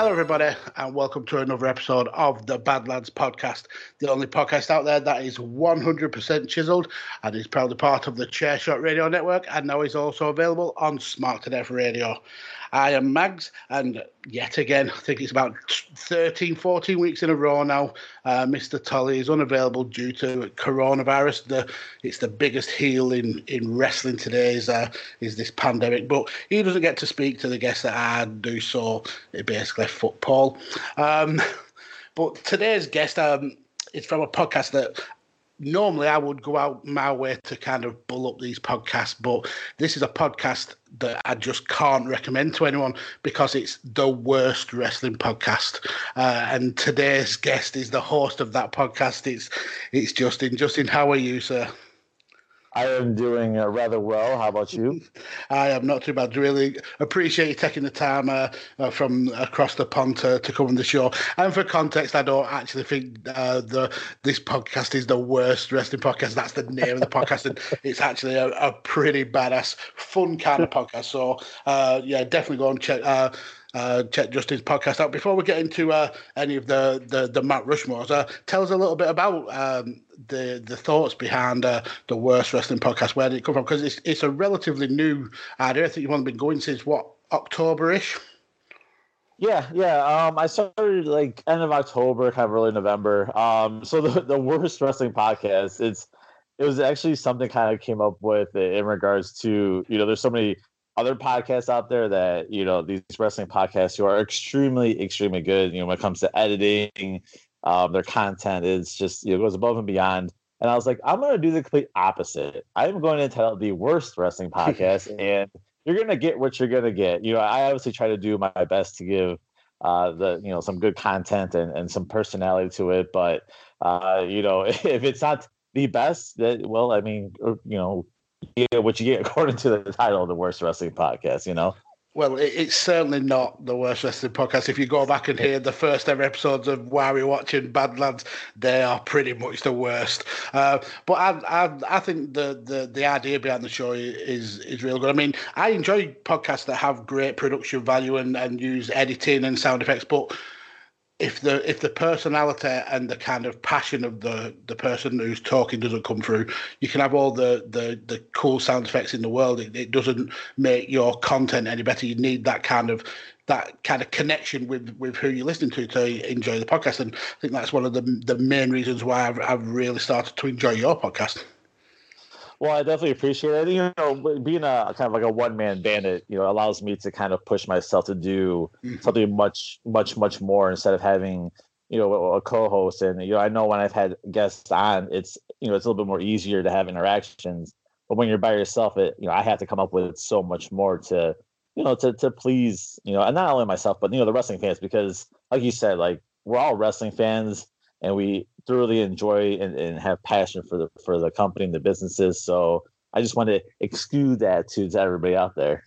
Hello, everybody, and welcome to another episode of the Badlands Podcast, the only podcast out there that is 100% chiseled and is proudly part of the Chairshot Radio Network and now is also available on Smart to Death Radio. I am Mags, and yet again, I think it's about 13, 14 weeks in a row now. Uh, Mr. Tully is unavailable due to coronavirus. The, it's the biggest heel in, in wrestling today is, uh, is this pandemic, but he doesn't get to speak to the guests that I do, so it basically football. Um, but today's guest um, is from a podcast that normally I would go out my way to kind of bull up these podcasts, but this is a podcast that I just can't recommend to anyone because it's the worst wrestling podcast. Uh, and today's guest is the host of that podcast. It's it's Justin. Justin, how are you, sir? I am doing uh, rather well. How about you? I am not too bad. Really appreciate you taking the time uh, uh, from across the pond to, to come on the show. And for context, I don't actually think uh, the this podcast is the worst wrestling podcast. That's the name of the podcast, and it's actually a, a, pretty badass, fun kind of podcast. So uh, yeah, definitely go and check uh, check Justin's podcast out. Before we get into uh, any of the the, the Mount Rushmores, uh, tell us a little bit about um, the the thoughts behind uh, the worst wrestling podcast. Where did it come from? Because it's it's a relatively new idea. I think you've only been going since what October-ish. Yeah, yeah. Um, I started like end of October, kind of early November. Um, so the the worst wrestling podcast. It's it was actually something kind of came up with in regards to you know there's so many other podcasts out there that you know these wrestling podcasts who are extremely extremely good you know when it comes to editing um, their content is just you know it goes above and beyond. And i was like i'm going to do the complete opposite. I'm going to tell the worst wrestling podcast and you're going to get what you're going to get. You know i obviously try to do my best to give uh, the you know some good content and, and some personality to it but uh, you know if it's not the best that well i mean uh, you know you get what you get according to the title of the worst wrestling podcast, you know? Well, it's certainly not the worst wrestling podcast. If you go back and hear the first ever episodes of Why We're Watching Badlands, they are pretty much the worst. Uh, but I, I, I think the, the, the idea behind the show is is real good. I mean, I enjoy podcasts that have great production value and, and use editing and sound effects, but if the if the personality and the kind of passion of the the person who's talking doesn't come through, you can have all the the the cool sound effects in the world. It, it doesn't make your content any better. You need that kind of that kind of connection with with who you're listening to to enjoy the podcast. And I think that's one of the the main reasons why I've, I've really started to enjoy your podcast. Well, I definitely appreciate it. You know, being a kind of like a one man bandit, you know, allows me to kind of push myself to do mm-hmm. something much, much, much more instead of having, you know, a co-host. And you know, I know when I've had guests on, it's you know, it's a little bit more easier to have interactions. But when you're by yourself, it you know, I have to come up with so much more to, you know, to to please, you know, and not only myself, but you know, the wrestling fans, because like you said, like we're all wrestling fans and we thoroughly enjoy and, and have passion for the for the company and the businesses. So I just want to exclude that to, to everybody out there.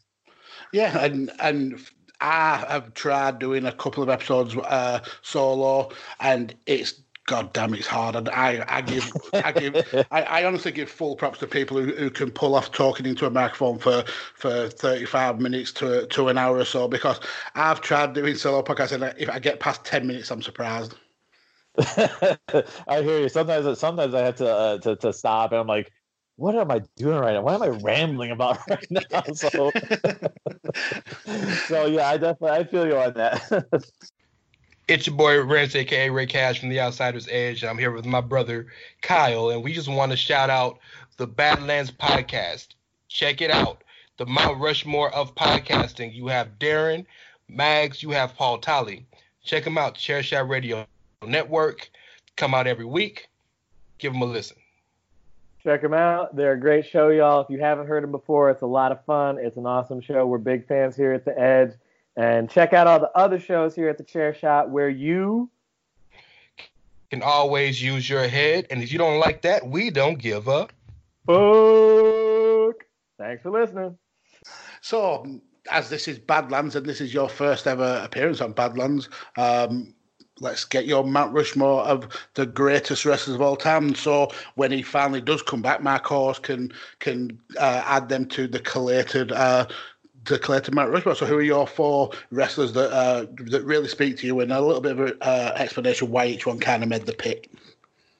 Yeah, and and I have tried doing a couple of episodes uh, solo, and it's God damn, it's hard. And I, I give, I give, I, I, honestly give full props to people who, who can pull off talking into a microphone for for thirty five minutes to to an hour or so. Because I've tried doing solo podcasts, and if I get past ten minutes, I'm surprised. I hear you. Sometimes, sometimes I have to, uh, to to stop, and I'm like, "What am I doing right now? What am I rambling about right now?" So, so yeah, I definitely I feel you on that. it's your boy Renz, aka Ray Cash from the Outsider's Edge. I'm here with my brother Kyle, and we just want to shout out the Badlands podcast. Check it out. The Mount Rushmore of podcasting. You have Darren, Mags, you have Paul Talley. Check them out. Chair Shot Radio Network. Come out every week. Give them a listen. Check them out. They're a great show, y'all. If you haven't heard them before, it's a lot of fun. It's an awesome show. We're big fans here at The Edge. And check out all the other shows here at the Chair Shot where you can always use your head. And if you don't like that, we don't give up. fuck. Thanks for listening. So, as this is Badlands and this is your first ever appearance on Badlands, um, let's get your Mount Rushmore of the greatest wrestlers of all time. So when he finally does come back, Mark Horse can can uh, add them to the collated uh, the collated Mount Rushmore. So who are your four wrestlers that uh, that really speak to you, and a little bit of an uh, explanation why each one kind of made the pick.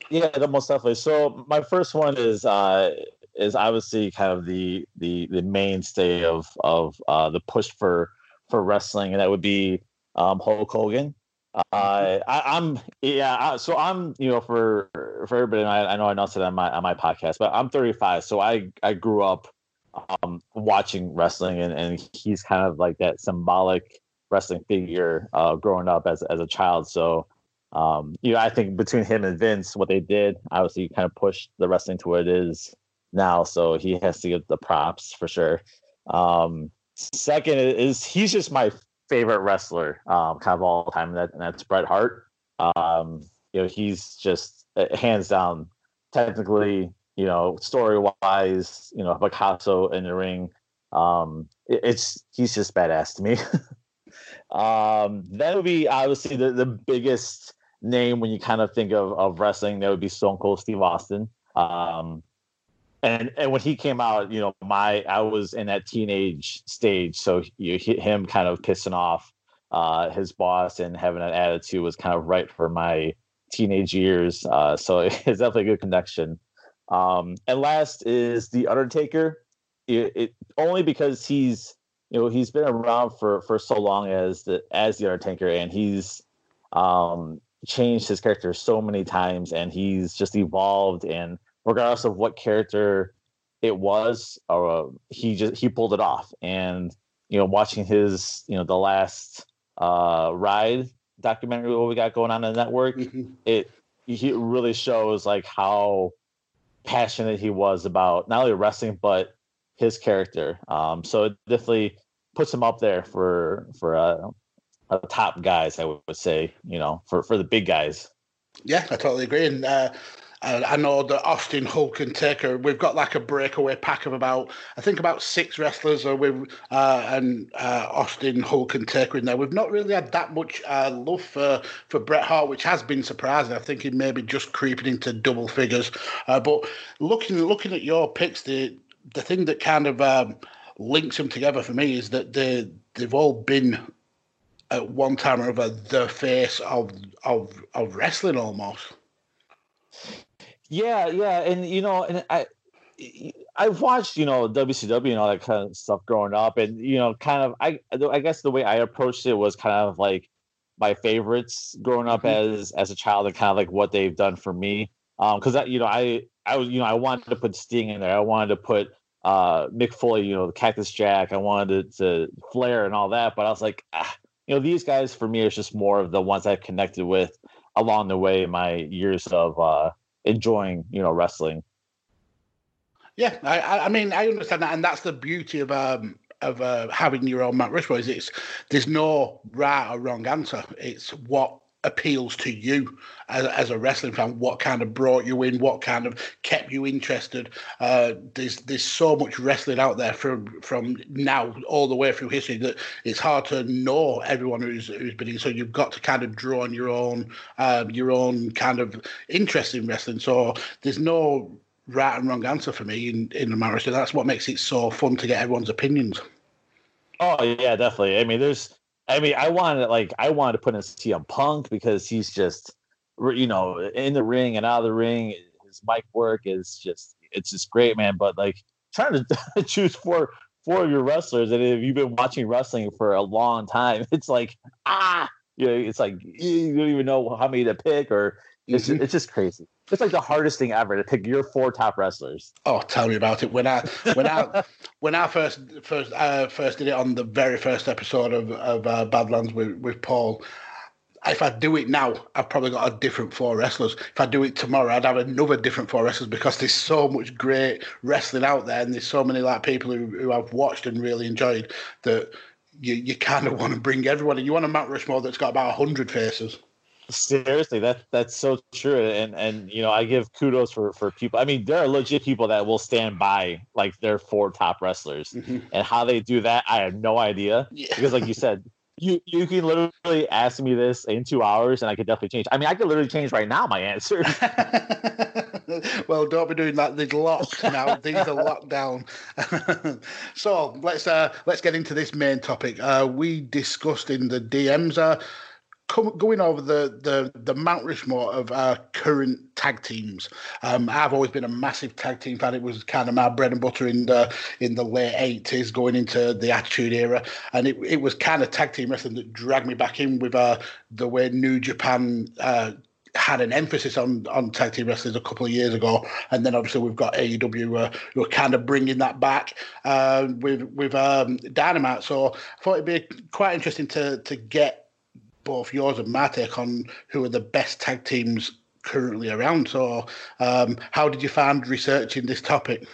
Yeah, most definitely. So my first one is uh, is obviously kind of the the the mainstay of of uh, the push for for wrestling, and that would be um, Hulk Hogan. Uh, I, am yeah. I, so I'm you know for for everybody. I, I know I announced it on my on my podcast, but I'm 35. So I I grew up um, watching wrestling, and, and he's kind of like that symbolic wrestling figure uh, growing up as as a child. So um, you know, I think between him and Vince, what they did obviously kind of pushed the wrestling to where it is now. So he has to get the props for sure. Um, second is he's just my favorite wrestler, um, kind of all time, and, that, and that's Bret Hart. Um, you know, he's just uh, hands down, technically, you know, story wise, you know, Picasso in the ring. Um, it, it's he's just badass to me. um, that would be obviously the, the biggest name when you kind of think of, of wrestling. That would be Stone Cold Steve Austin. Um, and and when he came out, you know, my I was in that teenage stage, so you him kind of pissing off uh, his boss and having an attitude was kind of right for my teenage years. Uh, so it's definitely a good connection. Um, and last is the Undertaker. It, it, only because he's you know he's been around for for so long as the as the Undertaker, and he's um, changed his character so many times, and he's just evolved and regardless of what character it was, uh, he just he pulled it off. And you know, watching his you know the last uh, ride documentary what we got going on in the network, mm-hmm. it he really shows like how passionate he was about not only wrestling but his character. Um, so it definitely puts him up there for for uh, a top guys, I would say. You know, for for the big guys. Yeah, I totally agree. And uh, I know that Austin, Hulk, and Taker, we've got like a breakaway pack of about, I think about six wrestlers are with, uh, and uh, Austin, Hulk, and Taker in there. We've not really had that much uh, love for, for Bret Hart, which has been surprising. I think he may be just creeping into double figures. Uh, but looking looking at your picks, the the thing that kind of um, links them together for me is that they they've all been at one time or other the face of of of wrestling almost. Yeah, yeah, and you know, and I I've watched you know WCW and all that kind of stuff growing up, and you know, kind of I I guess the way I approached it was kind of like my favorites growing up mm-hmm. as as a child, and kind of like what they've done for me. Um, because you know, I I was you know I wanted to put Sting in there, I wanted to put uh Mick Foley, you know, the Cactus Jack, I wanted to, to Flair and all that, but I was like, ah, you know, these guys for me is just more of the ones I've connected with along the way in my years of uh enjoying you know wrestling. Yeah, I, I mean I understand that, and that's the beauty of um of uh, having your own Mount Rushmore. Is it's there's no right or wrong answer. It's what appeals to you as, as a wrestling fan what kind of brought you in what kind of kept you interested? Uh, there's there's so much wrestling out there from from now all the way through history that it's hard to know everyone who's who's been in. So you've got to kind of draw on your own um, your own kind of interest in wrestling. So there's no right and wrong answer for me in in the marathon that's what makes it so fun to get everyone's opinions. Oh yeah definitely. I mean there's I mean, I wanted like I wanted to put in CM Punk because he's just you know in the ring and out of the ring. His mic work is just it's just great, man. But like trying to choose four four of your wrestlers, and if you've been watching wrestling for a long time, it's like ah, you know, it's like you don't even know how many to pick, or it's mm-hmm. just, it's just crazy. It's like the hardest thing ever to pick your four top wrestlers. Oh, tell me about it. When I when I when I first first uh, first did it on the very first episode of of uh, Badlands with with Paul. If I do it now, I've probably got a different four wrestlers. If I do it tomorrow, I'd have another different four wrestlers because there's so much great wrestling out there, and there's so many like people who, who I've watched and really enjoyed that you you kind of want to bring everyone. You want a Mount Rushmore that's got about hundred faces. Seriously, that that's so true, and and you know I give kudos for for people. I mean, there are legit people that will stand by like their four top wrestlers, Mm-hmm. and how they do that, I have no idea. Yeah. Because like you said, you you can literally ask me this in two hours, and I could definitely change. I mean, I could literally change right now my answer. well, don't be doing that. They're locked now. These are locked down. so let's uh, let's get into this main topic. Uh, we discussed in the DMs. Uh, going over the, the, the Mount Rushmore of our current tag teams. Um, I've always been a massive tag team fan. It was kind of my bread and butter in the in the late eighties, going into the Attitude Era, and it, it was kind of tag team wrestling that dragged me back in with uh, the way New Japan. Uh, had an emphasis on on tag team wrestlers a couple of years ago, and then obviously we've got AEW uh, who are kind of bringing that back uh, with with um, Dynamite. So I thought it'd be quite interesting to to get both yours and my take on who are the best tag teams currently around. So, um, how did you find researching this topic?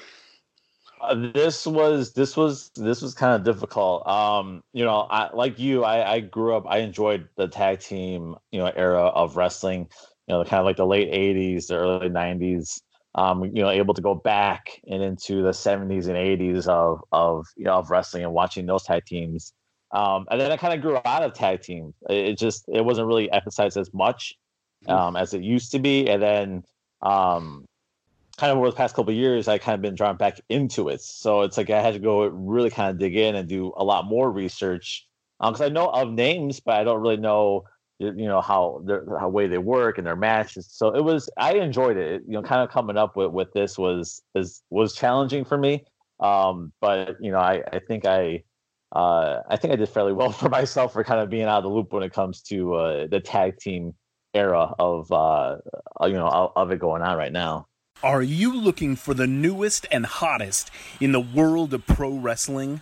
Uh, this was this was this was kind of difficult. Um, you know, I like you, I, I grew up. I enjoyed the tag team, you know, era of wrestling. You know, kind of like the late '80s, the early '90s. Um, you know, able to go back and into the '70s and '80s of of you know of wrestling and watching those tag teams. Um, and then I kind of grew out of tag team. It, just it wasn't really emphasized as much um, as it used to be. And then um, kind of over the past couple of years, I kind of been drawn back into it. So it's like I had to go really kind of dig in and do a lot more research because I know of names, but I don't really know you know how their how way they work and their matches. So it was I enjoyed it. You know, kind of coming up with with this was is was challenging for me. Um, but you know, I I think I. Uh, I think I did fairly well for myself for kind of being out of the loop when it comes to uh, the tag team era of uh, you know of, of it going on right now. Are you looking for the newest and hottest in the world of pro wrestling?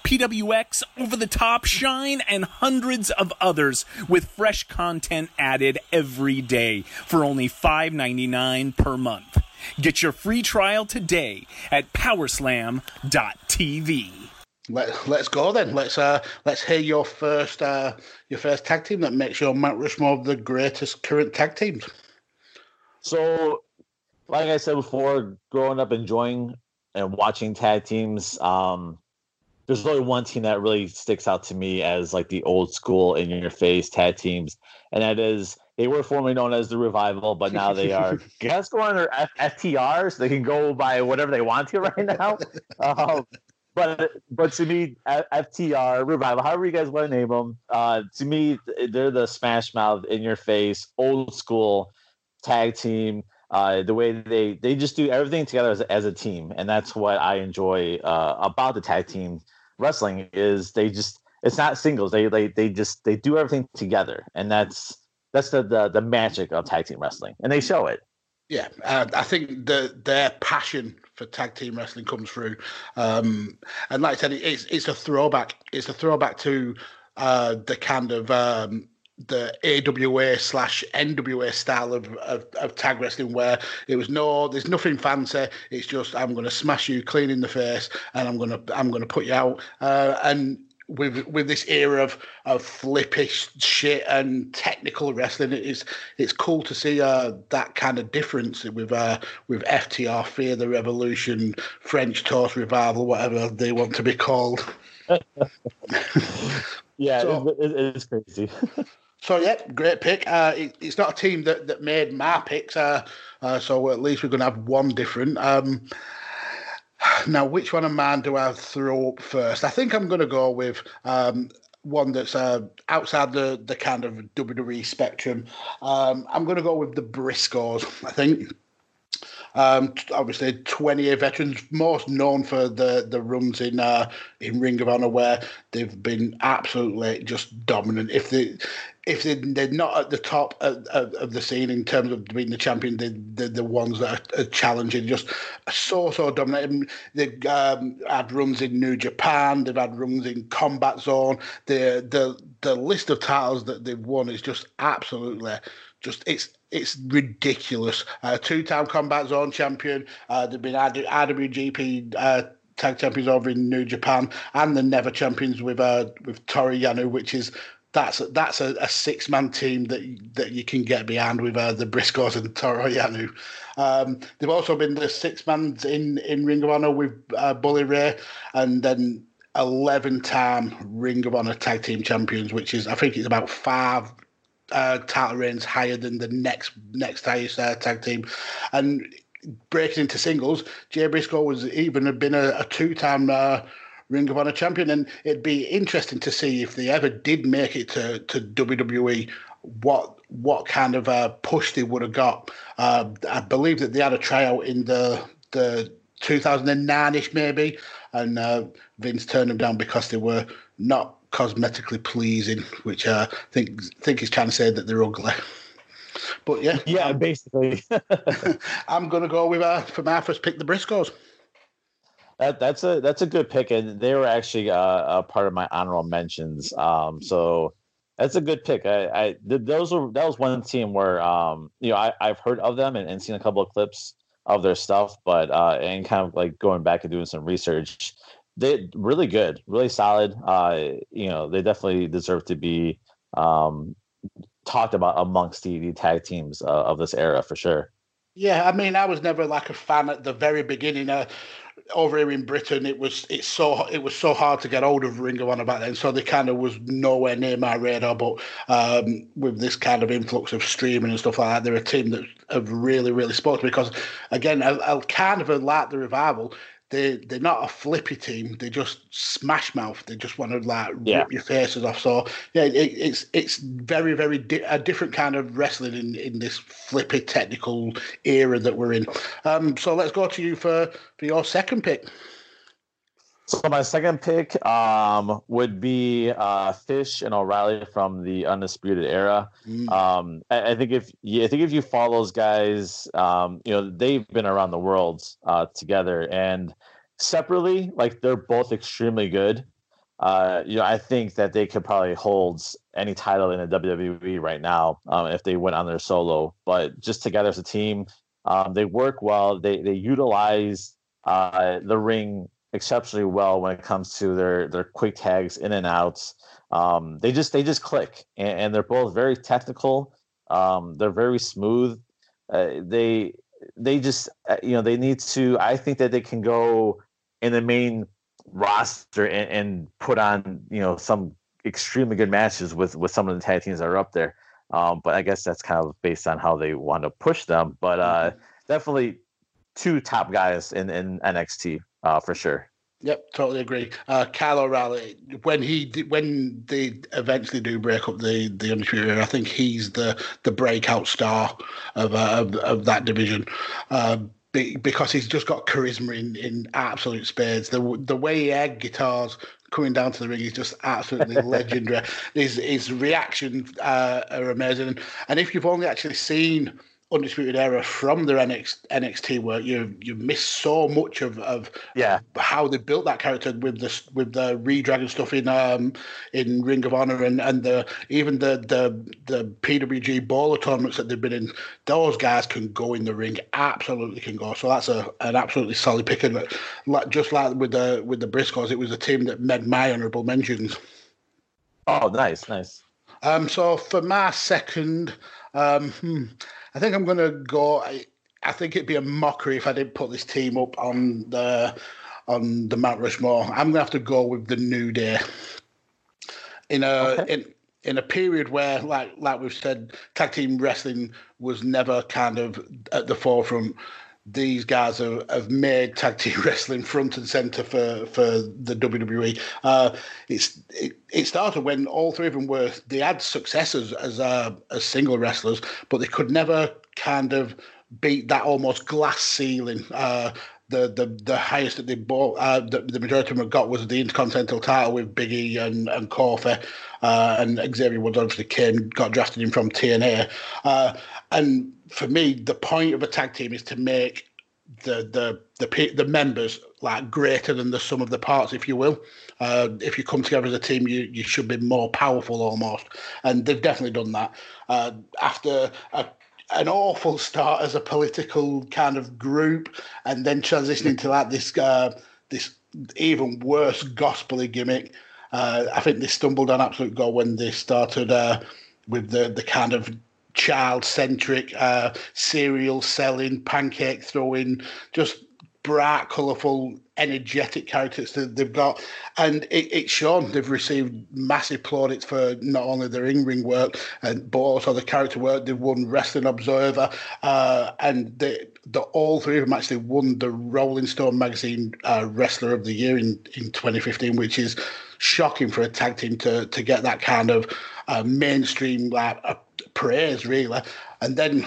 PWX, Over the Top, Shine, and hundreds of others with fresh content added every day for only $5.99 per month. Get your free trial today at powerslam.tv. Let, let's go then. Let's uh, let's hear your first uh, your first tag team that makes your Mount Rushmore of the greatest current tag teams. So, like I said before, growing up enjoying and watching tag teams, um, there's only one team that really sticks out to me as like the old school in your face tag teams, and that is they were formerly known as the Revival, but now they are go under F- FTR, so they can go by whatever they want to right now. um, but but to me, F- FTR Revival, however you guys want to name them, uh, to me they're the smash mouth in your face, old school tag team. Uh, the way they they just do everything together as, a- as a team, and that's what I enjoy uh, about the tag team wrestling is they just it's not singles. They they they just they do everything together, and that's that's the the, the magic of tag team wrestling, and they show it. Yeah, uh, I think the their passion for tag team wrestling comes through, um, and like I said, it's it's a throwback. It's a throwback to uh, the kind of um, the AWA slash NWA style of, of, of tag wrestling, where it was no, there's nothing fancy. It's just I'm going to smash you clean in the face, and I'm gonna I'm going to put you out, uh, and with with this era of of flippish shit and technical wrestling, it's it's cool to see uh, that kind of difference with uh, with FTR, Fear the Revolution, French Toast Revival, whatever they want to be called. Yeah, So- it, it, it's crazy. So yeah, great pick. Uh, it, it's not a team that, that made my picks, uh, uh, so at least we're going to have one different. Um, now, which one of mine do I throw up first? I think I'm going to go with um, one that's uh, outside the, the kind of WWE spectrum. Um, I'm going to go with the Briscoes. I think. Um, obviously, 20 year veterans, most known for the, the runs in uh, in Ring of Honor, where they've been absolutely just dominant. If they if they, they're not at the top of, of, of the scene in terms of being the champion, they, they're the ones that are, are challenging. Just so so dominant. They've um, had runs in New Japan. They've had runs in Combat Zone. The the the list of titles that they've won is just absolutely just it's it's ridiculous. Uh, two-time Combat Zone champion. Uh, they've been IWGP uh, tag champions over in New Japan, and the Never champions with uh, with Toru Yano, which is that's that's a, a six man team that that you can get behind with uh, the Briscoes and Toru Yano. Um, they've also been the six man in in Ring of Honor with uh, Bully Ray, and then 11 time Ring of Honor tag team champions, which is I think it's about five uh, title reigns higher than the next next highest uh, tag team, and breaking into singles, Jay Briscoe was even been a, a two time. Uh, Ring of Honor champion, and it'd be interesting to see if they ever did make it to, to WWE, what what kind of uh, push they would have got. Uh, I believe that they had a tryout in the the 2009ish maybe, and uh, Vince turned them down because they were not cosmetically pleasing, which I think think he's trying to say that they're ugly. But yeah, yeah, basically. I'm gonna go with uh, for my first pick the Briscoes. That that's a that's a good pick, and they were actually uh, a part of my honorable mentions. Um, so that's a good pick. I, I those were that was one team where um, you know I I've heard of them and, and seen a couple of clips of their stuff, but uh, and kind of like going back and doing some research, they really good, really solid. Uh, you know, they definitely deserve to be um, talked about amongst the, the tag teams uh, of this era for sure. Yeah, I mean, I was never like a fan at the very beginning. Uh, over here in Britain, it was it's so it was so hard to get hold of Ring of Honor back then, so they kind of was nowhere near my radar. But um, with this kind of influx of streaming and stuff like that, they're a team that have really really spoken because again, I, I kind of like the revival they they're not a flippy team. They just smash mouth. They just want to like yeah. rip your faces off. So yeah, it, it's it's very very di- a different kind of wrestling in in this flippy technical era that we're in. Um, so let's go to you for for your second pick. So my second pick um, would be uh, Fish and O'Reilly from the Undisputed Era. Mm. Um, I, I, think if you, I think if you follow those guys, um, you know they've been around the world uh, together and separately, like they're both extremely good. Uh, you know, I think that they could probably hold any title in the WWE right now um, if they went on their solo. But just together as a team, um, they work well. They they utilize uh, the ring exceptionally well when it comes to their their quick tags in and outs. Um, they just they just click, and, and they're both very technical. Um, they're very smooth. Uh, they they just uh, you know they need to. I think that they can go in the main roster and, and put on you know some extremely good matches with with some of the tag teams that are up there. Um, but I guess that's kind of based on how they want to push them. But uh, mm-hmm. definitely two top guys in, in NXT uh, for sure. Yep, totally agree. Uh, Kyle O'Reilly, when he when they eventually do break up the the Undisputed, I think he's the the breakout star of uh, of, of, that division. Uh, because he's just got charisma in, in absolute spades. The the way he egg guitars coming down to the ring is just absolutely legendary. His his reactions uh, are amazing, and if you've only actually seen Undisputed Era from their NXT, NXT work, you you miss so much of, of yeah how they built that character with the with the reDRagon stuff in um in Ring of Honor and and the even the the the PWG BOLA tournaments that they've been in. Those guys can go in the ring, absolutely can go. So that's a an absolutely solid pick. And like just like with the with the Briscoes, it was a team that made my honourable mentions. Oh, nice, nice. Um, so for my second, um, hmm, I think I'm going to go. I, I think it'd be a mockery if I didn't put this team up on the on the Mount Rushmore. I'm going to have to go with the New Day. In a okay. in in a period where, like like we've said, tag team wrestling was never kind of at the forefront. These guys have, have made tag team wrestling front and center for, for the WWE. Uh, it's it, it started when all three of them were they had successes as uh, as single wrestlers, but they could never kind of beat that almost glass ceiling. Uh, the the, the highest that they bought, uh, the, the majority of them got was the Intercontinental title with Biggie and and Kofi, uh, and Xavier Woods obviously came got drafted in from TNA, uh, and for me the point of a tag team is to make the the the the members like greater than the sum of the parts, if you will. Uh, if you come together as a team, you you should be more powerful almost, and they've definitely done that. Uh, after a, an awful start as a political kind of group, and then transitioning to like this uh, this even worse gospelly gimmick. Uh, I think they stumbled on absolute gold when they started uh, with the the kind of child centric uh, cereal selling, pancake throwing, just bright, colourful, energetic characters that they've got. And it, it's shown they've received massive plaudits for not only their in ring work, and, but also the character work. They've won Wrestling Observer, uh, and they, the, all three of them actually won the Rolling Stone magazine uh, Wrestler of the Year in, in 2015, which is shocking for a tag team to, to get that kind of uh, mainstream like, praise, really. And then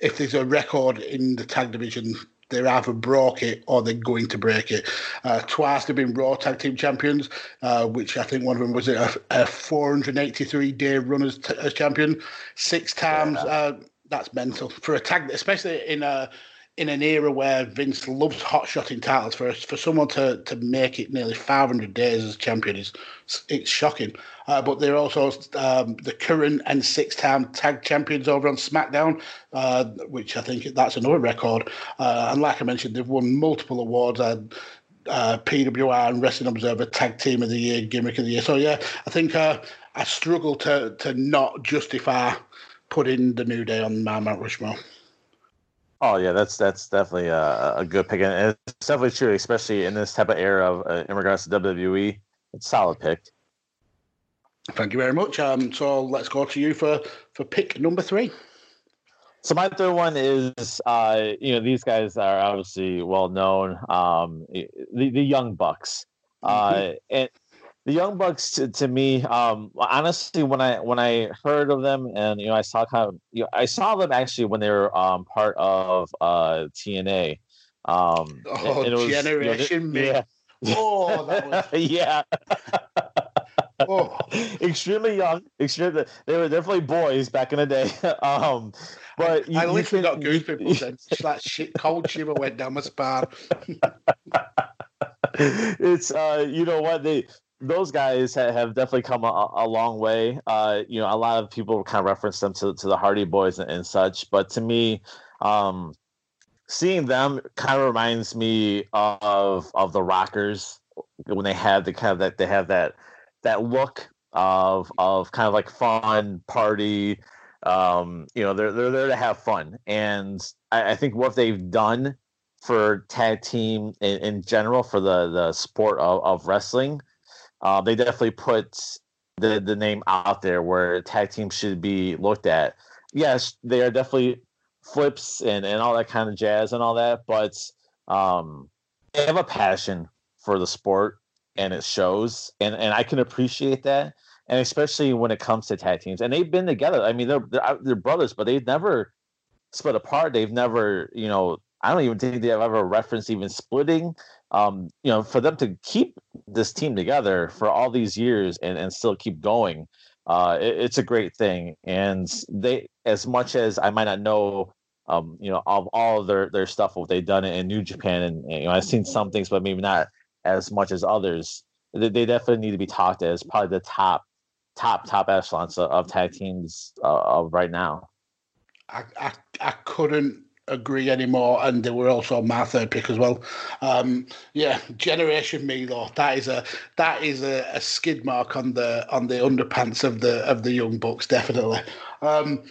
if there's a record in the tag division they either broke it or they're going to break it. Uh, twice they've been Raw Tag Team Champions, uh, which I think one of them was a, a 483 day run as, t- as champion. Six times, yeah. uh, that's mental for a tag, especially in a in an era where Vince loves hot shotting titles. For for someone to to make it nearly 500 days as champion is it's shocking. Uh, but they're also um, the current and six-time tag champions over on SmackDown, uh, which I think that's another record. Uh, and like I mentioned, they've won multiple awards. And, uh, PWR and Wrestling Observer Tag Team of the Year, Gimmick of the Year. So yeah, I think uh, I struggle to to not justify putting the New Day on my Mount Rushmore. Oh yeah, that's that's definitely a, a good pick, and it's definitely true, especially in this type of era of uh, in regards to WWE. It's solid pick. Thank you very much. Um, so let's go to you for for pick number three. So my third one is, uh, you know, these guys are obviously well known. Um, the the Young Bucks, uh, mm-hmm. and the Young Bucks to, to me, um, honestly, when I when I heard of them and you know I saw kind of, you know, I saw them actually when they were um, part of uh, TNA. Um, oh, and it was, Generation you know, Yeah. Oh, that was... yeah. oh. extremely young. Extremely, they were definitely boys back in the day. um, but I, I literally got goosebumps. then. that shit, cold shiver went down my spine. it's uh, you know what they those guys have definitely come a, a long way. Uh, you know, a lot of people kind of reference them to, to the Hardy Boys and, and such, but to me, um, seeing them kind of reminds me of of the Rockers when they have the kind of that they have that that look of of kind of like fun party. Um, you know, they're they're there to have fun, and I, I think what they've done for tag team in, in general for the the sport of, of wrestling, uh, they definitely put the the name out there where tag team should be looked at. Yes, they are definitely flips and and all that kind of jazz and all that, but um, they have a passion for the sport and it shows and and I can appreciate that and especially when it comes to tag teams and they've been together I mean they're they're, they're brothers but they've never split apart they've never you know I don't even think they've ever referenced even splitting um you know for them to keep this team together for all these years and and still keep going uh it, it's a great thing and they as much as I might not know um, you know, of all of their their stuff, what they've done in New Japan, and, and you know, I've seen some things, but maybe not as much as others. They, they definitely need to be talked as probably the top, top, top echelons of, of tag teams uh, of right now. I, I, I couldn't agree anymore, and they were also my third pick as well. Um, yeah, Generation Me though that is a that is a, a, skid mark on the on the underpants of the of the young bucks definitely. Um,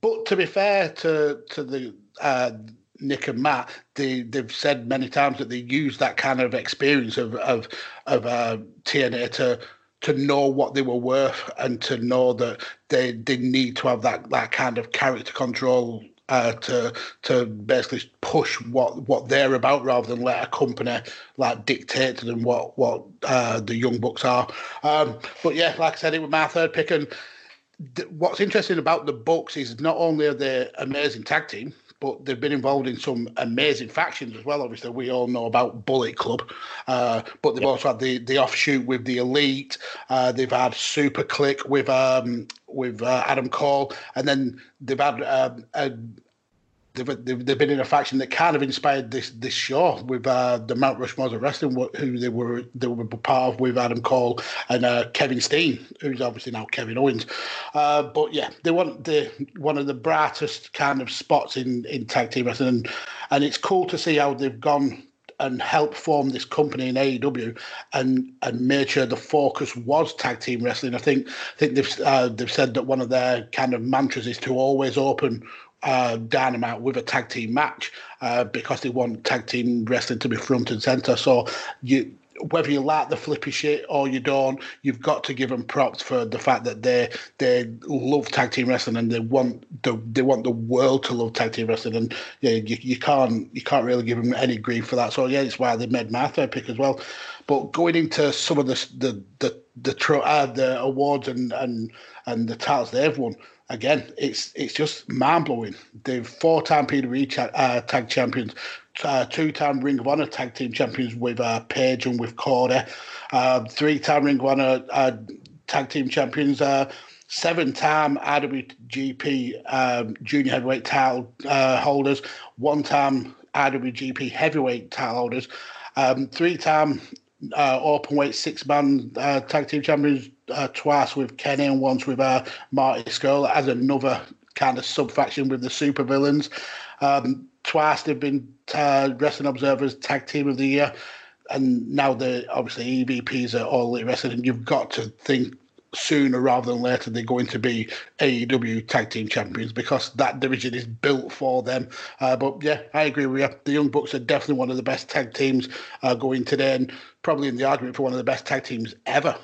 but to be fair to to the uh, Nick and Matt, they they've said many times that they use that kind of experience of of of uh, TNA to to know what they were worth and to know that they they need to have that that kind of character control uh, to to basically push what what they're about rather than let a company like dictate to them what what uh, the young bucks are. Um, but yeah, like I said, it was my third pick. And th- what's interesting about the Bucks is not only are they amazing tag team, but they've been involved in some amazing factions as well. Obviously, we all know about Bullet Club, uh, but they've yep. also had the, the offshoot with the Elite. Uh, they've had SuperKliq with um, with uh, Adam Cole, and then they've had um, a they've, they've, they've been in a faction that kind of inspired this this show with uh, the Mount Rushmore of wrestling, who they were they were part of with Adam Cole and uh, Kevin Steen, who's obviously now Kevin Owens. Uh, but yeah, they want the one of the brightest kind of spots in in tag team wrestling, and, and it's cool to see how they've gone and helped form this company in AEW and and made sure the focus was tag team wrestling. I think I think they've uh, they've said that one of their kind of mantras is to always open uh, Dynamite with a tag team match uh, because they want tag team wrestling to be front and center. So you whether you like the flippy shit or you don't, you've got to give them props for the fact that they they love tag team wrestling and they want the they want the world to love tag team wrestling and yeah you, you can't you can't really give them any grief for that. So yeah, it's why they made my third pick as well. But going into some of the the the the, uh, the awards and and and the titles they've won, again, it's it's just mind blowing. They're four time PWG uh, tag champions, uh, two time Ring of Honor tag team champions with uh, Page and with Cody, uh, three time Ring of Honor uh, tag team champions. Uh, seven time IWGP um, junior heavyweight title holders, one time IWGP heavyweight title holders, um, three time uh, open weight six man uh, tag team champions uh, twice with Kenny and once with uh, Marty Scurll as another kind of sub faction with the super villains. Um, twice they've been uh, Wrestling Observers Tag Team of the Year, and now the obviously EVPs are all wrestling. You've got to think sooner rather than later they're going to be AEW tag team champions because that division is built for them. Uh, but yeah, I agree with you. The Young Bucks are definitely one of the best tag teams uh, going today, and probably in the argument for one of the best tag teams ever.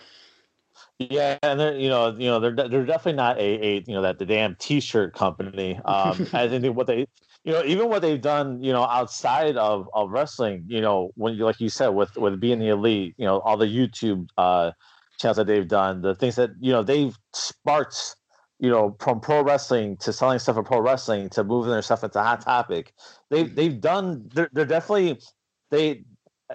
Yeah, and they're you know you know they're they're definitely not a, a you know that the damn t-shirt company. Um, I think what they you know even what they've done you know outside of, of wrestling you know when you like you said with with being the elite you know all the YouTube uh, channels that they've done the things that you know they've sparked you know from pro wrestling to selling stuff for pro wrestling to moving their stuff into hot topic. They've mm-hmm. they've done they're, they're definitely they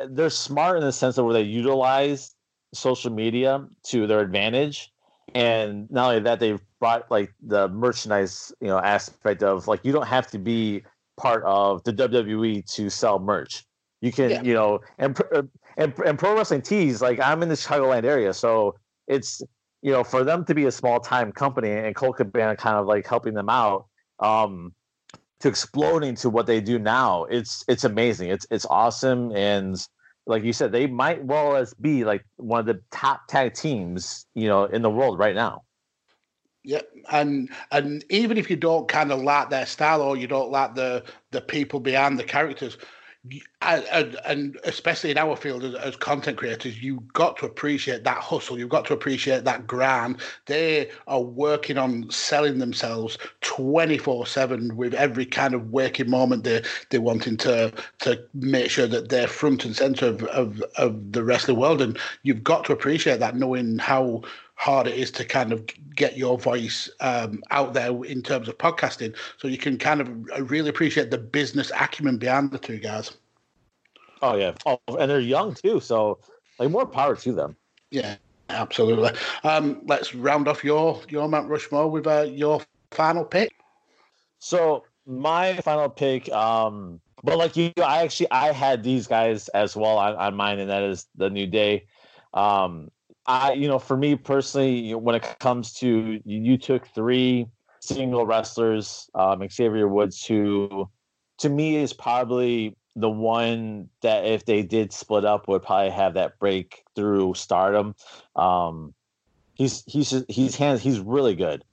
they're smart in the sense of where they utilize social media to their advantage. And not only that they've brought like the merchandise you know aspect of like you don't have to be part of the WWE to sell merch you can yeah. you know and, uh, and and pro wrestling tees like I'm in the Chicagoland area so it's you know for them to be a small time company and Colt Cabana kind of like helping them out um to exploding to what they do now it's it's amazing it's it's awesome and like you said, they might well as be like one of the top tag teams, you know, in the world right now. Yeah, and and even if you don't kind of like their style or you don't like the the people behind the characters, and, especially in our field as, content creators, you've got to appreciate that hustle. You've got to appreciate that grind. They are working on selling themselves twenty four seven with every kind of waking moment. They they're wanting to to make sure that they're front and center of, of, of the wrestling world. And you've got to appreciate that, knowing how hard it is to kind of get your voice um, out there in terms of podcasting. So you can kind of really appreciate the business acumen behind the two guys. Oh yeah, oh, and they're young too, so like more power to them. Yeah, absolutely. Um, let's round off your your Mount Rushmore with uh, your final pick. So my final pick, um, but like you, I actually I had these guys as well on, on mine, and that is the New Day. Um, I, you know, for me personally, when it comes to you took three single wrestlers, um, Xavier Woods, who to me is probably the one that if they did split up would probably have that breakthrough stardom. Um, he's he's he's hands he's really good.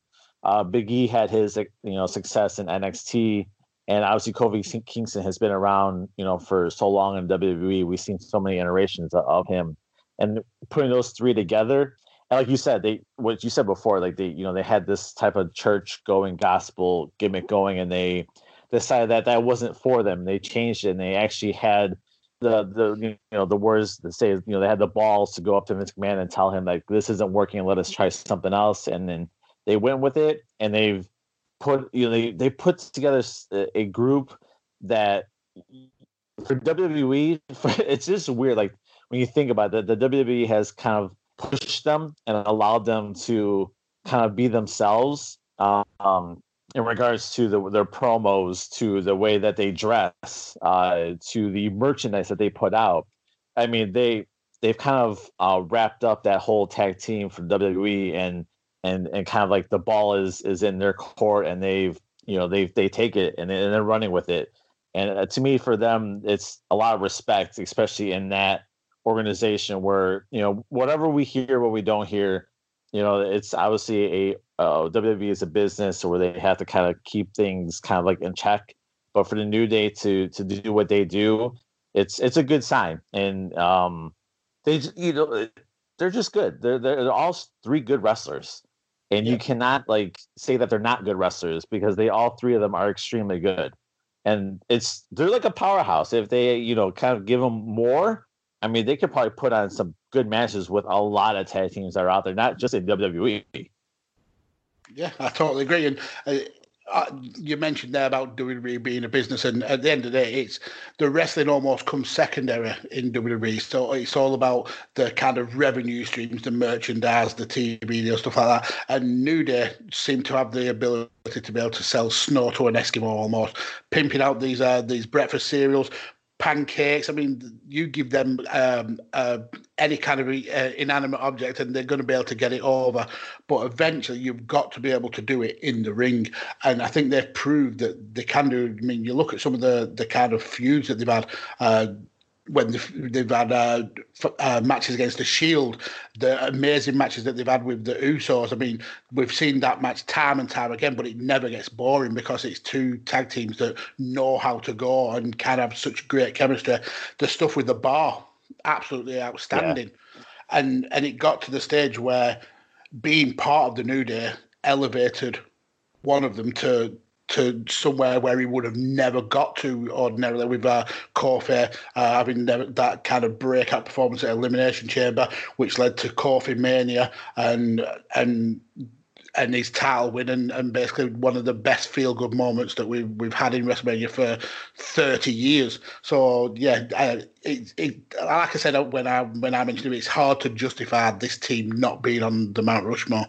Uh, Big E had his you know success in NXT, and obviously Kofi Kingston has been around you know for so long in WWE. We've seen so many iterations of him and putting those three together and like you said they what you said before like they you know they had this type of church going gospel gimmick going and they decided that that wasn't for them. They changed it and they actually had the the you know the words that say you know they had the balls to go up to Vince McMahon and tell him like this isn't working let us try something else and then they went with it and they've put you know they they put together a group that for WWE it's just weird like when you think about it the WWE has kind of pushed them and allowed them to kind of be themselves um in regards to the, their promos to the way that they dress uh to the merchandise that they put out. I mean they they've kind of uh, wrapped up that whole tag team for WWE and and and kind of like the ball is is in their court and they've you know they they take it and, and they're running with it. And uh, to me for them it's a lot of respect especially in that organization where you know whatever we hear what we don't hear you know it's obviously a uh, WWE is a business where they have to kind of keep things kind of like in check. But for the new day to to do what they do it's it's a good sign. And um they you know they're just good. They're they're, they're all three good wrestlers. And you cannot like say that they're not good wrestlers because they all three of them are extremely good. And it's they're like a powerhouse. If they you know kind of give them more i mean they could probably put on some good matches with a lot of tag teams that are out there not just in wwe Yeah, I totally agree. And uh, uh, you mentioned there about WWE being a business, and at the end of the day, it's the wrestling almost comes secondary in WWE. So it's all about the kind of revenue streams, the merchandise, the TV deal, stuff like that. And New Day seem to have the ability to be able to sell snow to an Eskimo almost, pimping out these uh, these breakfast cereals. Pancakes. I mean, you give them um, uh, any kind of uh, inanimate object, and they're going to be able to get it over but eventually you've got to be able to do it in the ring and i think they've proved that they can do i mean you look at some of the the kind of feuds that they've had uh when they've, had uh, f- uh, matches against the Shield, the amazing matches that they've had with the Usos. I mean, we've seen that match time and time again, but it never gets boring because it's two tag teams that know how to go and can have such great chemistry. The stuff with the bar, absolutely outstanding. And and it got to the stage where being part of the New Day elevated one of them to to somewhere where he would have never got to ordinarily with uh, Kofi uh, having that kind of breakout performance at Elimination Chamber, which led to Kofi Mania and and and his title win and, and basically one of the best feel good moments that we've we've had in WrestleMania for thirty years. So yeah, it, it like I said when I when I mentioned it, it's hard to justify this team not being on the Mount Rushmore.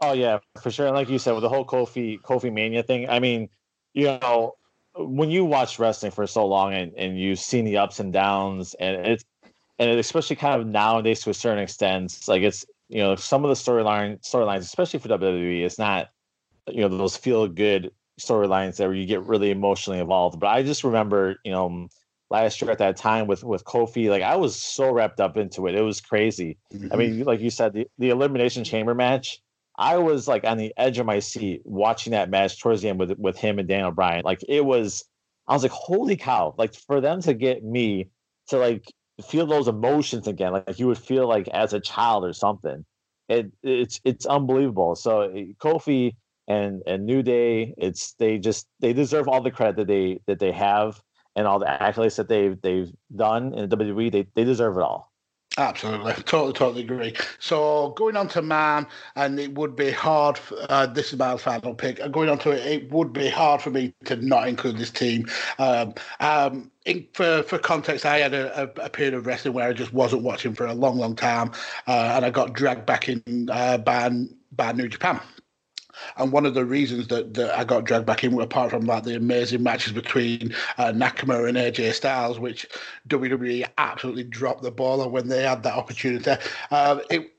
Oh yeah, for sure. And like you said, with the whole Kofi Kofi Mania thing, I mean, you know, when you watch wrestling for so long and, and you've seen the ups and downs, and it's and especially kind of nowadays to a certain extent, it's like it's you know some of the storyline storylines, especially for WWE, it's not you know those feel good storylines that where you get really emotionally involved. But I just remember, you know, last year at that time with with Kofi, like I was so wrapped up into it, it was crazy. I mm-hmm. mean, like you said, the, the elimination chamber match. I was like on the edge of my seat watching that match towards the end with with him and Daniel Bryan. Like it was, I was like, holy cow! Like for them to get me to like feel those emotions again, like you would feel like as a child or something. It it's it's unbelievable. So eh, Kofi and and New Day, it's they just they deserve all the credit that they that they have and all the accolades that they've they've done in the WWE. They they deserve it all. Absolutely, totally, totally agree. So going on to man, and it would be hard. Uh, this is my final pick. Uh, Going on to it, it would be hard for me to not include this team. Um, um, in, for for context, I had a, a, a period of wrestling where I just wasn't watching for a long, long time, uh, and I got dragged back in uh, by by New Japan. And one of the reasons that, that I got dragged back in, apart from like the amazing matches between uh, Nakamura and AJ Styles, which WWE absolutely dropped the ball on when they had that opportunity, uh, it,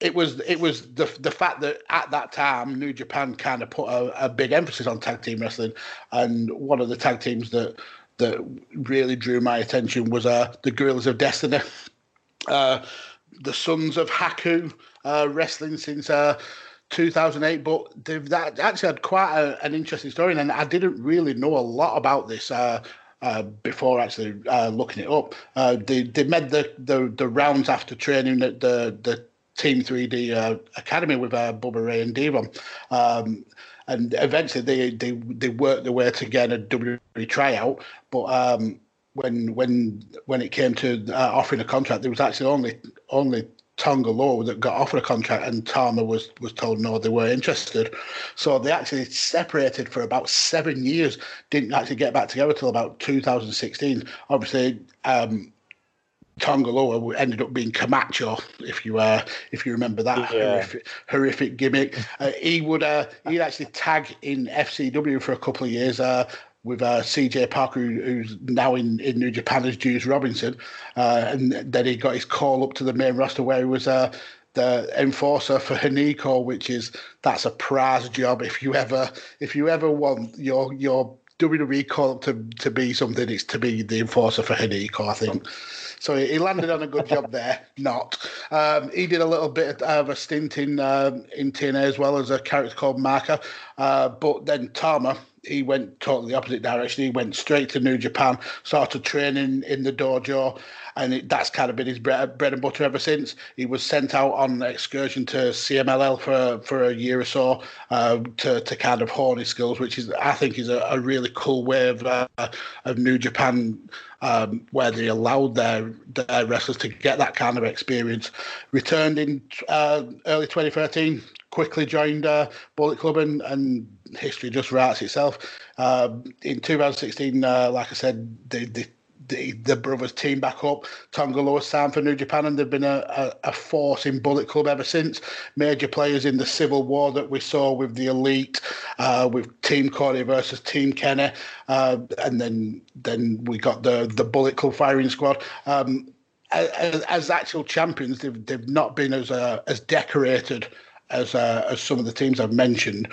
it was it was the the fact that at that time New Japan kind of put a, a big emphasis on tag team wrestling, and one of the tag teams that that really drew my attention was uh, the Guerrillas of Destiny. Uh, the Sons of Haku uh, wrestling since uh, 2008, but they've that actually had quite a, an interesting story, and I didn't really know a lot about this. Uh, uh, before actually uh, looking it up, uh, they they made the, the the rounds after training at the the Team 3D uh, Academy with uh, Bubba Ray and D-Von. Um, and eventually they, they they worked their way to get a WWE tryout. But um, when when when it came to uh, offering a contract, there was actually only only Tanga Loa that got offered a contract, and Tama was was told no, they were interested. So they actually separated for about seven years. Didn't actually get back together till about 2016. Obviously. Um, Tanga Loa ended up being Camacho, if you uh, if you remember that Yeah. horrific, horrific gimmick. Uh, he would uh, he'd actually tag in FCW for a couple of years uh, with uh, CJ Parker, who, who's now in, in New Japan as Juice Robinson, uh, and then he got his call up to the main roster where he was. Uh, the enforcer for Hunico, which is that's a prize job. If you ever if you ever want your your WWE call up to, to be something, it's to be the enforcer for Hunico, I think. So he landed on a good job there. Not. Um, he did a little bit of a stint in um, in TNA as well as a character called Micah. Uh, but then Tama, he went totally the opposite direction. He went straight to New Japan, started training in the dojo, and it, that's kind of been his bread, bread and butter ever since. He was sent out on excursion to CMLL for for a year or so uh, to to kind of hone his skills, which is I think is a, a really cool way of uh, of New Japan um, where they allowed their, their wrestlers to get that kind of experience. Returned in uh, early 2013, quickly joined uh, Bullet Club, and, and history just writes itself. Um, in 2016, uh, like I said, they, they the, the brothers team back up. Tanga Loa signed for New Japan, and they've been a, a, a, force in Bullet Club ever since. Major players in the Civil War that we saw with the Elite, uh, with Team Cody versus Team Kenny, uh, and then then we got the the Bullet Club firing squad. Um, as, as, actual champions, they've they've not been as uh, as decorated as uh, as some of the teams I've mentioned.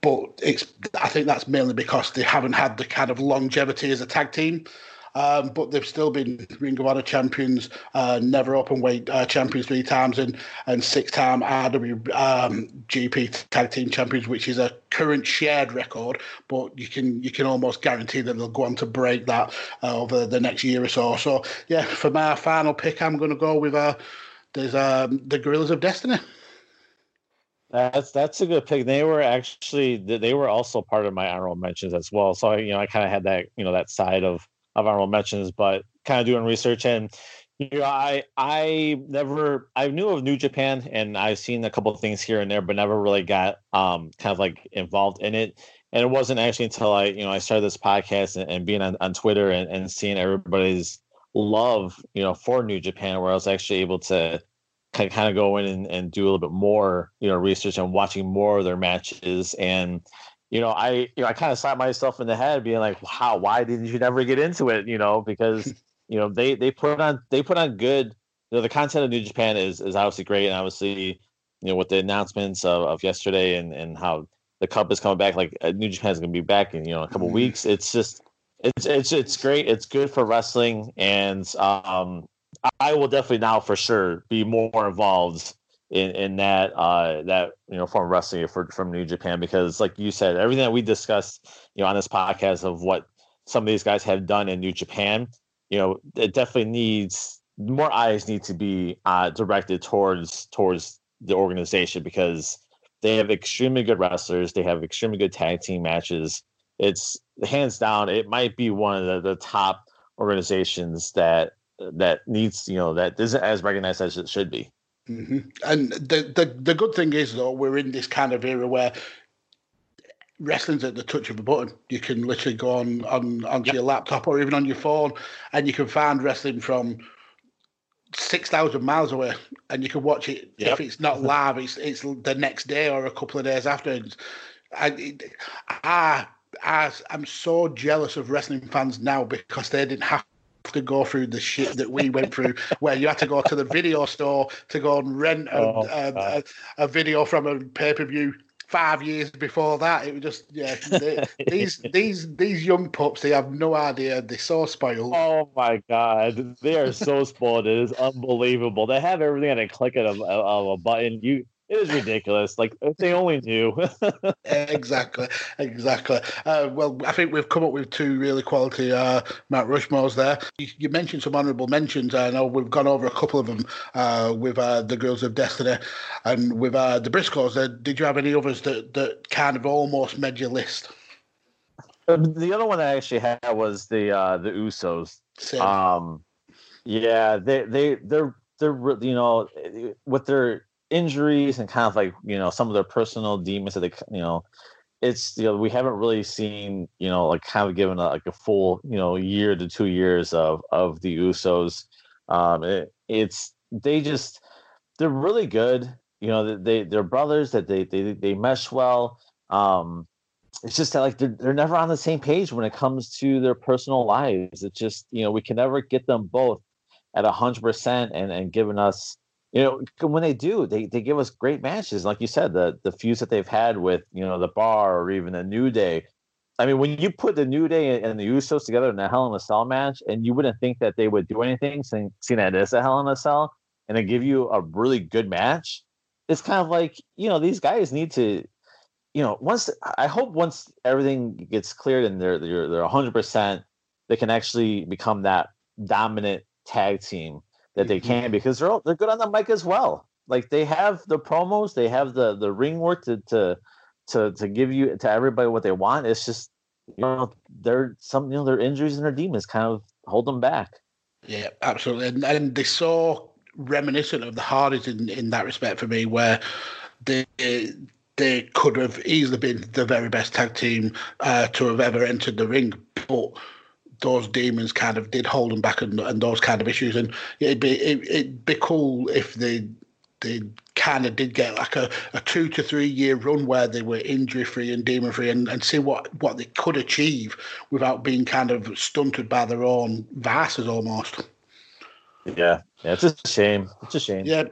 But it's I think that's mainly because they haven't had the kind of longevity as a tag team. Um, but they've still been Ring of Honor champions, uh, NEVER Openweight uh, champions three times, and and six time RW um, GP tag team champions, which is a current shared record. But you can you can almost guarantee that they'll go on to break that uh, over the next year or so. So yeah, for my final pick, I'm going to go with uh, there's um, the Guerrillas of Destiny. That's that's a good pick. They were actually they were also part of my honorable mentions as well. So you know I kind of had that you know that side of of honorable mentions, but kind of doing research and you know I I never I knew of New Japan and I've seen a couple of things here and there, but never really got um kind of like involved in it. And it wasn't actually until I you know I started this podcast and, and being on, on Twitter and, and seeing everybody's love you know for New Japan where I was actually able to kind of, kind of go in and, and do a little bit more, you know, research and watching more of their matches. And, you know, I, you know, I kind of slapped myself in the head being like, wow, why didn't you never get into it? You know, because, you know, they, they put on, they put on good, you know, the content of New Japan is, is obviously great. And obviously, you know, with the announcements of, of yesterday and, and how the cup is coming back, like uh, New Japan is going to be back in, you know, a couple Mhm. weeks. It's just, it's, it's, it's great. It's good for wrestling. And, um, I will definitely now for sure be more involved in in that uh that you know form of wrestling for from New Japan because like you said everything that we discussed you know on this podcast of what some of these guys have done in New Japan you know it definitely needs more eyes need to be uh directed towards towards the organization because they have extremely good wrestlers they have extremely good tag team matches. It's hands down it might be one of the, the top organizations that that needs you know that isn't as recognized as it should be hmm And the, the the good thing is though we're in this kind of era where wrestling's at the touch of a button. You can literally go on on onto your laptop or even on your phone, and you can find wrestling from six thousand miles away, and you can watch it Yep. if it's not live. It's it's the next day or a couple of days after. And I, I, I I'm so jealous of wrestling fans now because they didn't have to go through the shit that we went through, where you had to go to the video store to go and rent a, Oh, a, a, a video from a pay per view. Five years before that, it was just yeah. They, these these these young pups, they have no idea. They're so spoiled. oh my god they are so spoiled it is unbelievable they have everything at a click of, a- of a button you it is ridiculous like if they only knew exactly, exactly. Uh, well, I think we've come up with two really quality uh, Mount Rushmores there. You, you mentioned some honourable mentions. I know we've gone over a couple of them uh, with uh, the Girls of Destiny and with uh, the Briscoes. Uh, did you have any others that, that kind of almost made your list? the other one i actually had was the uh the usos Same. Um, yeah, they they they're they're you know with their injuries and kind of like you know some of their personal demons that they you know it's you know we haven't really seen you know like kind of given a, like a full you know year to two years of of the Usos. Um, it, it's they just they're really good. You know they they're brothers that they they they mesh well. Um, it's just that like they're, they're never on the same page when it comes to their personal lives. It's just you know we can never get them both at a hundred percent and and giving us you know when they do they, they give us great matches like you said the the feuds that they've had with you know the bar or even the new day. I mean when you put the new day and the usos together in a hell in a cell match and you wouldn't think that they would do anything seeing, that it's a hell in a cell and they give you a really good match it's kind of like you know these guys need to you know once i hope once everything gets cleared and they're they're, they're 100% they can actually become that dominant tag team that they can because they're all, they're good on the mic as well. Like they have the promos, they have the the ring work to to to to give you to everybody what they want. It's just you know they're some you know their injuries and their demons kind of hold them back. Yeah, absolutely, and, and they so reminiscent of the Hardys in in that respect for me, where they they could have easily been the very best tag team uh, to have ever entered the ring, but those demons kind of did hold them back and, and those kind of issues. And it'd be it, it'd be cool if they they kind of did get like a, a two to three year run where they were injury free and demon free and, and see what, what they could achieve without being kind of stunted by their own vices almost. Yeah, yeah, it's a shame. It's a shame. Yeah.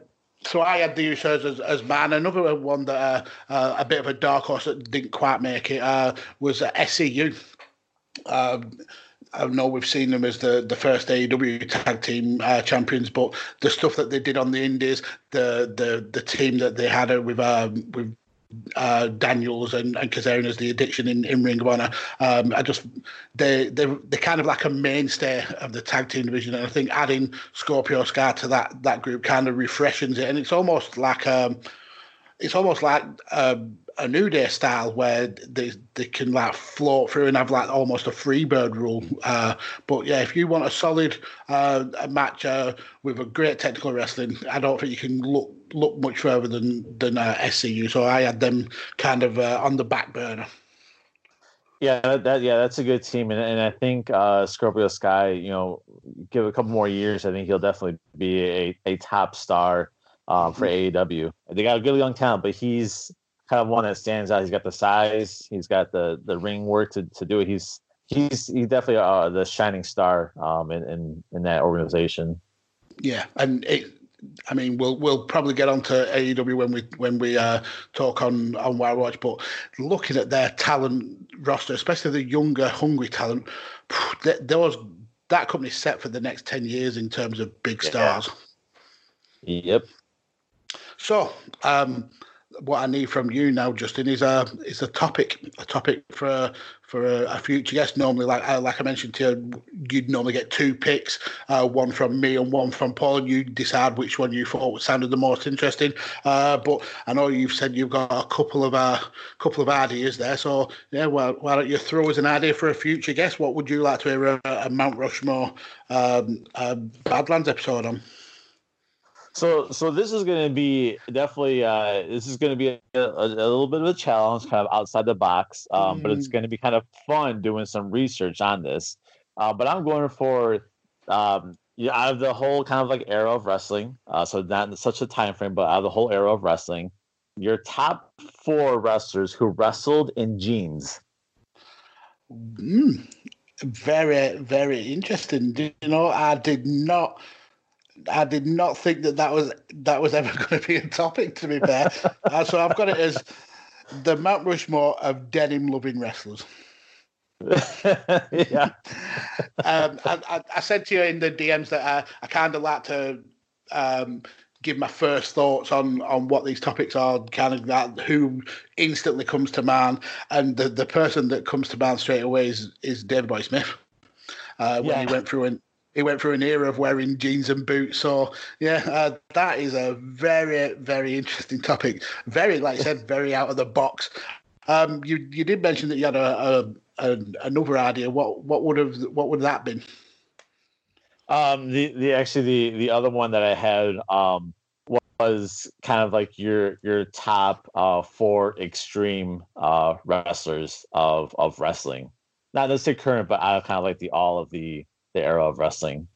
So I had the Usos as, as man. Another one that uh, uh, a bit of a dark horse that didn't quite make it uh, was uh, SCU. Um, I know we've seen them as the, the first AEW tag team uh, champions, but the stuff that they did on the Indies, the the the team that they had with um, with uh, Daniels and, and Kazarian as the addiction in, in Ring of Honor. Um, I just they they they're kind of like a mainstay of the tag team division, and I think adding Scorpio Sky to that that group kind of refreshes it, and it's almost like um, it's almost like um, a New Day style where they they can like float through and have like almost a free bird rule. Uh, but yeah, if you want a solid uh, a match uh, with a great technical wrestling, I don't think you can look look much further than than uh, SCU. So I had them kind of uh, on the back burner. Yeah, that yeah, that's a good team, and and I think uh, Scorpio Sky, you know, give a couple more years, I think he'll definitely be a, a top star um, for mm-hmm. AEW. They got a good young talent, but he's kind of one that stands out. He's got the size, he's got the the ring work to, to do it. He's he's he's definitely uh, the shining star um, in, in in that organization. Yeah, and it, I mean, we'll we'll probably get onto AEW when we when we uh, talk on on Why We Watch. But looking at their talent roster, especially the younger, hungry talent, there was that company's set for the next ten years in terms of big stars. Yeah. Yep. So, um, what I need from you now, Justin, is a is a topic, a topic for for a, a future guest. Normally, like uh, like I mentioned to you, you'd normally get two picks, uh, one from me and one from Paul, and you decide which one you thought sounded the most interesting. Uh, but I know you've said you've got a couple of uh, couple of ideas there, so yeah, well, why don't you throw us an idea for a future guest? What would you like to hear a, a Mount Rushmore um, Badlands episode on? So, so this is going to be definitely uh, this is going to be a, a, a, little bit of a challenge, kind of outside the box, um, mm. but it's mm. going to be kind of fun doing some research on this. Uh, but I'm going for um, yeah, out of the whole kind of like era of wrestling, uh, so not in such a time frame, but out of the whole era of wrestling, your top four wrestlers who wrestled in jeans. Mm. Very, very interesting. You know, I did not I did not think that that was that was ever going to be a topic. To be fair, uh, so I've got it as the Mount Rushmore of denim loving wrestlers. yeah. um, I, I, said to you in the DMs that I, I kind of like to um, give my first thoughts on on what these topics are, kind of that who instantly comes to mind, and the the person that comes to mind straight away is is Davey Boy Smith. Uh, when yeah. he went through and he went through an era of wearing jeans and boots. So yeah, uh, that is a very very interesting topic. Very, like I said, very out of the box. Um, you you did mention that you had a, a, a another idea. What what would have what would that been? Um, the the actually the the other one that I had um was kind of like your your top uh four extreme uh wrestlers of of wrestling. Not necessarily current, but I kind of like the all of the the era of wrestling.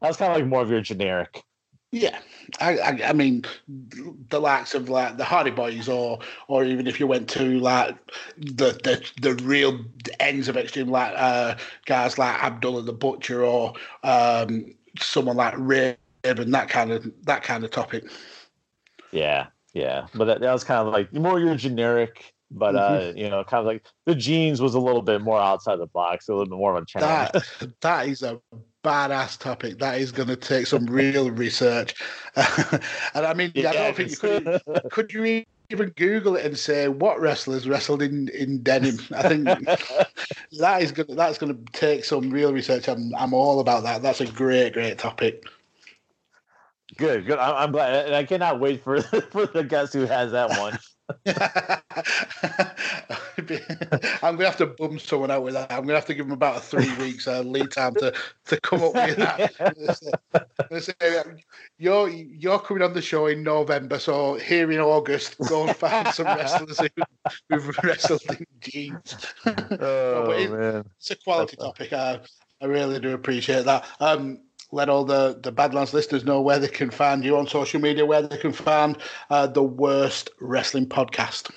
That was kind of like more of your generic. Yeah, I, I, I mean, the likes of like the Hardy Boys, or or even if you went to like the the, the real ends of extreme, like uh, guys like Abdullah the Butcher, or um, someone like Raven, that kind of that kind of topic. Yeah, yeah, but that, that was kind of like more your generic. But uh, mm-hmm. you know, kind of like the jeans was a little bit more outside the box, a little bit more of a challenge. That, that is a badass topic. That is going to take some real research. and I mean, yeah, I don't think you could. Could you even Google it and say what wrestlers wrestled in, in denim? I think that is going. That's going to take some real research. I'm I'm all about that. That's a great great topic. Good, good. I'm, I'm glad, and I cannot wait for for the guest who has that one. I'm gonna have to bum someone out with that. I'm gonna have to give them about a three weeks uh, lead time to, to come up with that. you're you're coming on the show in November, so here in August, go and find some wrestlers who, who've wrestled in jeans. Oh, it, man. It's a quality topic. I, I really do appreciate that. Um, let all the, the Badlands listeners know where they can find you on social media, where they can find uh, the worst wrestling podcast.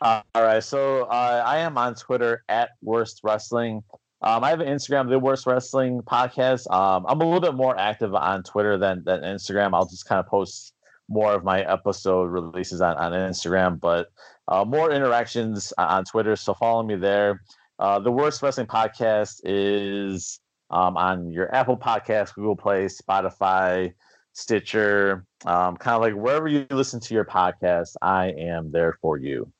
Uh, all right. So uh, I am on Twitter at Worst Wrestling. Um, I have an Instagram, The Worst Wrestling Podcast. Um, I'm a little bit more active on Twitter than, than Instagram. I'll just kind of post more of my episode releases on, on Instagram, but uh, more interactions on Twitter. So follow me there. Uh, the Worst Wrestling Podcast is um, on your Apple Podcast, Google Play, Spotify, Stitcher, um, kind of like wherever you listen to your podcast. I am there for you.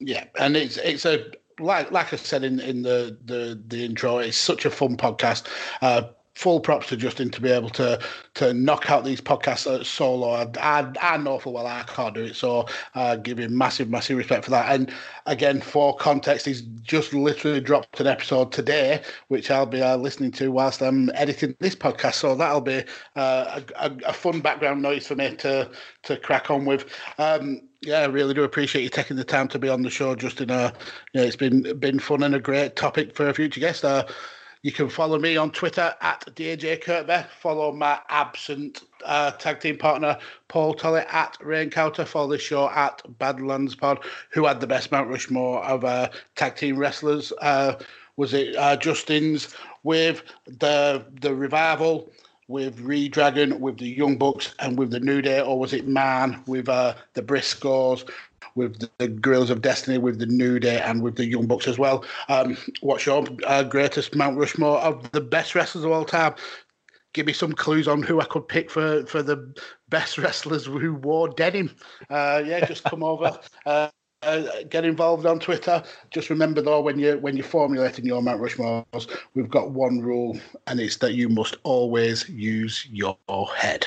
Yeah, and it's it's a like like I said in in the the the intro, it's such a fun podcast. Uh, full props to Justin to be able to to knock out these podcasts solo. I, I, I know full well I can't do it, so uh, give him massive, massive respect for that. And again, for context, he's just literally dropped an episode today, which I'll be uh, listening to whilst I'm editing this podcast. So that'll be uh, a, a, fun background noise for me to to crack on with. Um, yeah, I really do appreciate you taking the time to be on the show, Justin. Uh, it's been been fun and a great topic for a future guest. Uh, you can follow me on Twitter at DJ Kirkby. Follow my absent uh, tag team partner, Paul Tully, at Rain Counter. Follow the show at Badlands Pod, who had the best Mount Rushmore of uh, tag team wrestlers. Uh, was it uh, Justin's with the the revival? with reDRagon, with the Young Bucks, and with the New Day, or was it Man with uh, the Briscoes, with the, Guerrillas of Destiny, with the New Day, and with the Young Bucks as well. Um, what's your uh, greatest Mount Rushmore of the best wrestlers of all time? Give me some clues on who I could pick for, for the best wrestlers who wore denim. Uh, yeah, just come over. Uh, uh, get involved on Twitter. Just remember though, when you when you're formulating your Mount Rushmores, we've got one rule, and it's that you must always use your head.